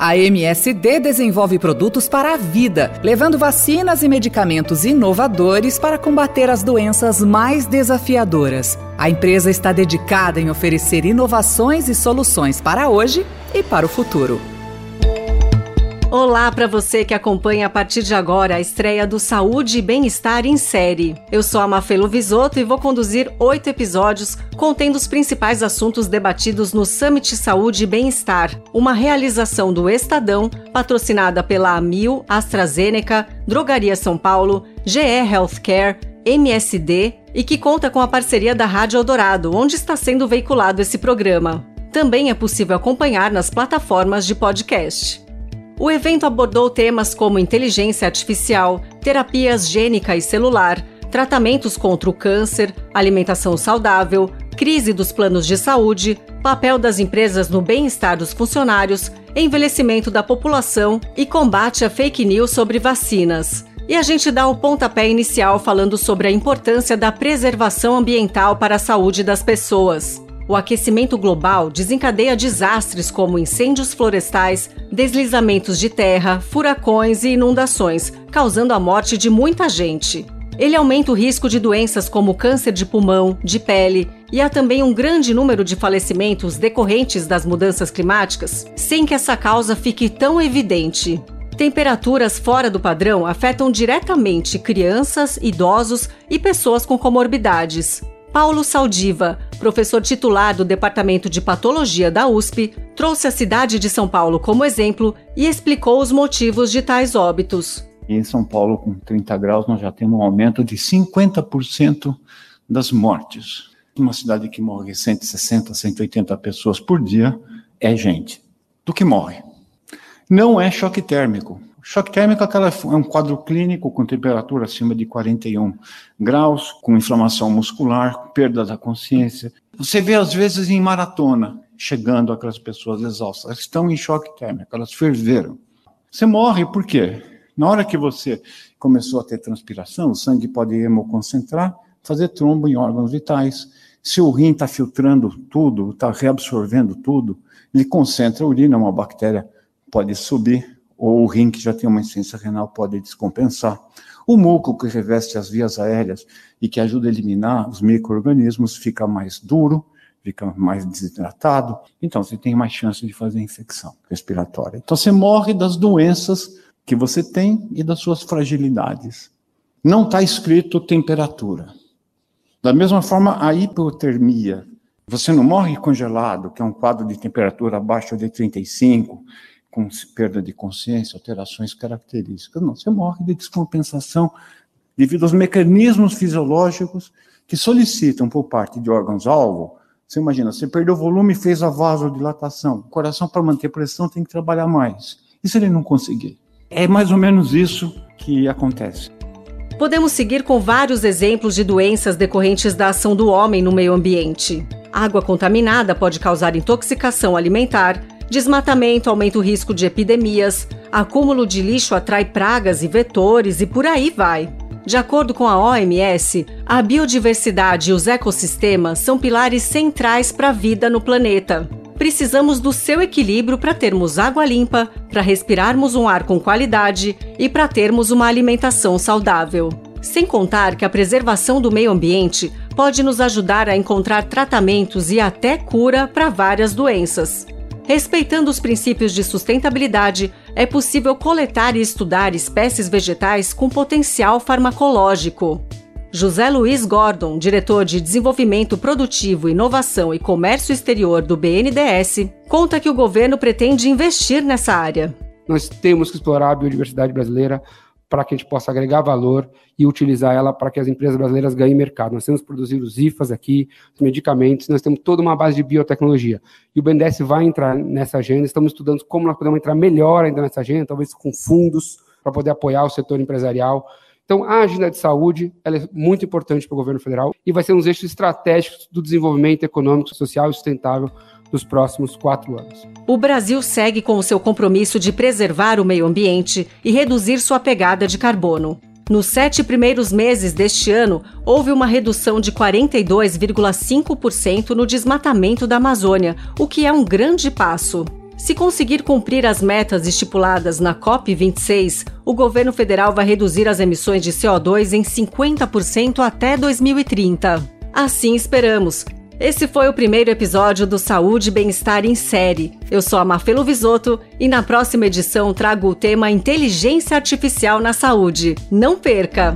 A MSD desenvolve produtos para a vida, levando vacinas e medicamentos inovadores para combater as doenças mais desafiadoras. A empresa está dedicada em oferecer inovações e soluções para hoje e para o futuro. Olá para você que acompanha a partir de agora a estreia do Saúde e Bem-Estar em série. Eu sou a Mafelo Visoto e vou conduzir oito episódios contendo os principais assuntos debatidos no Summit Saúde e Bem-Estar, uma realização do Estadão, patrocinada pela Amil, AstraZeneca, Drogaria São Paulo, GE Healthcare, MSD e que conta com a parceria da Rádio Eldorado, onde está sendo veiculado esse programa. Também é possível acompanhar nas plataformas de podcast. O evento abordou temas como inteligência artificial, terapias gênica e celular, tratamentos contra o câncer, alimentação saudável, crise dos planos de saúde, papel das empresas no bem-estar dos funcionários, envelhecimento da população e combate a fake news sobre vacinas. E a gente dá o pontapé inicial falando sobre a importância da preservação ambiental para a saúde das pessoas. O aquecimento global desencadeia desastres como incêndios florestais, deslizamentos de terra, furacões e inundações, causando a morte de muita gente. Ele aumenta o risco de doenças como câncer de pulmão, de pele, e há também um grande número de falecimentos decorrentes das mudanças climáticas, sem que essa causa fique tão evidente. Temperaturas fora do padrão afetam diretamente crianças, idosos e pessoas com comorbidades. Paulo Saldiva, professor titular do Departamento de Patologia da USP, trouxe a cidade de São Paulo como exemplo e explicou os motivos de tais óbitos. Em São Paulo, com 30 graus, nós já temos um aumento de 50% das mortes. Uma cidade que morre 160, 180 pessoas por dia é gente do que morre. Não é choque térmico. Choque térmico é um quadro clínico com temperatura acima de 41 graus, com inflamação muscular, perda da consciência. Você vê, às vezes, em maratona, chegando aquelas pessoas exaustas. Elas estão em choque térmico, elas ferveram. Você morre por quê? Na hora que você começou a ter transpiração, o sangue pode hemoconcentrar, fazer trombo em órgãos vitais. Se o rim está filtrando tudo, está reabsorvendo tudo, ele concentra a urina, uma bactéria pode subir, ou o rim que já tem uma insuficiência renal pode descompensar. O muco que reveste as vias aéreas e que ajuda a eliminar os micro-organismos fica mais duro, fica mais desidratado, então você tem mais chance de fazer infecção respiratória. Então você morre das doenças que você tem e das suas fragilidades. Não está escrito temperatura. Da mesma forma, a hipotermia. Você não morre congelado, que é um quadro de temperatura abaixo de 35, com perda de consciência, alterações características. Não, você morre de descompensação devido aos mecanismos fisiológicos que solicitam por parte de órgãos-alvo. Você imagina, você perdeu volume e fez a vasodilatação. O coração, para manter pressão, tem que trabalhar mais. E se ele não conseguir? É mais ou menos isso que acontece. Podemos seguir com vários exemplos de doenças decorrentes da ação do homem no meio ambiente. Água contaminada pode causar intoxicação alimentar, Desmatamento aumenta o risco de epidemias, acúmulo de lixo atrai pragas e vetores e por aí vai. De acordo com a OMS, a biodiversidade e os ecossistemas são pilares centrais para a vida no planeta. Precisamos do seu equilíbrio para termos água limpa, para respirarmos um ar com qualidade e para termos uma alimentação saudável. Sem contar que a preservação do meio ambiente pode nos ajudar a encontrar tratamentos e até cura para várias doenças. Respeitando os princípios de sustentabilidade, é possível coletar e estudar espécies vegetais com potencial farmacológico. José Luiz Gordon, diretor de Desenvolvimento Produtivo, Inovação e Comércio Exterior do BNDES, conta que o governo pretende investir nessa área. Nós temos que explorar a biodiversidade brasileira para que a gente possa agregar valor e utilizar ela para que as empresas brasileiras ganhem mercado. Nós temos que produzir os IFAs aqui, os medicamentos, nós temos toda uma base de biotecnologia. E o BNDES vai entrar nessa agenda, estamos estudando como nós podemos entrar melhor ainda nessa agenda, talvez com fundos para poder apoiar o setor empresarial. Então, a agenda de saúde é muito importante para o governo federal e vai ser um dos eixos estratégicos do desenvolvimento econômico, social e sustentável dos próximos quatro anos. O Brasil segue com o seu compromisso de preservar o meio ambiente e reduzir sua pegada de carbono. Nos sete primeiros meses deste ano, houve uma redução de 42,5% no desmatamento da Amazônia, o que é um grande passo. Se conseguir cumprir as metas estipuladas na COP26, o governo federal vai reduzir as emissões de CO2 em 50% até 2030. Assim esperamos. Esse foi o primeiro episódio do Saúde e Bem-Estar em Série. Eu sou a Mafelo Visoto e na próxima edição trago o tema Inteligência Artificial na Saúde. Não perca!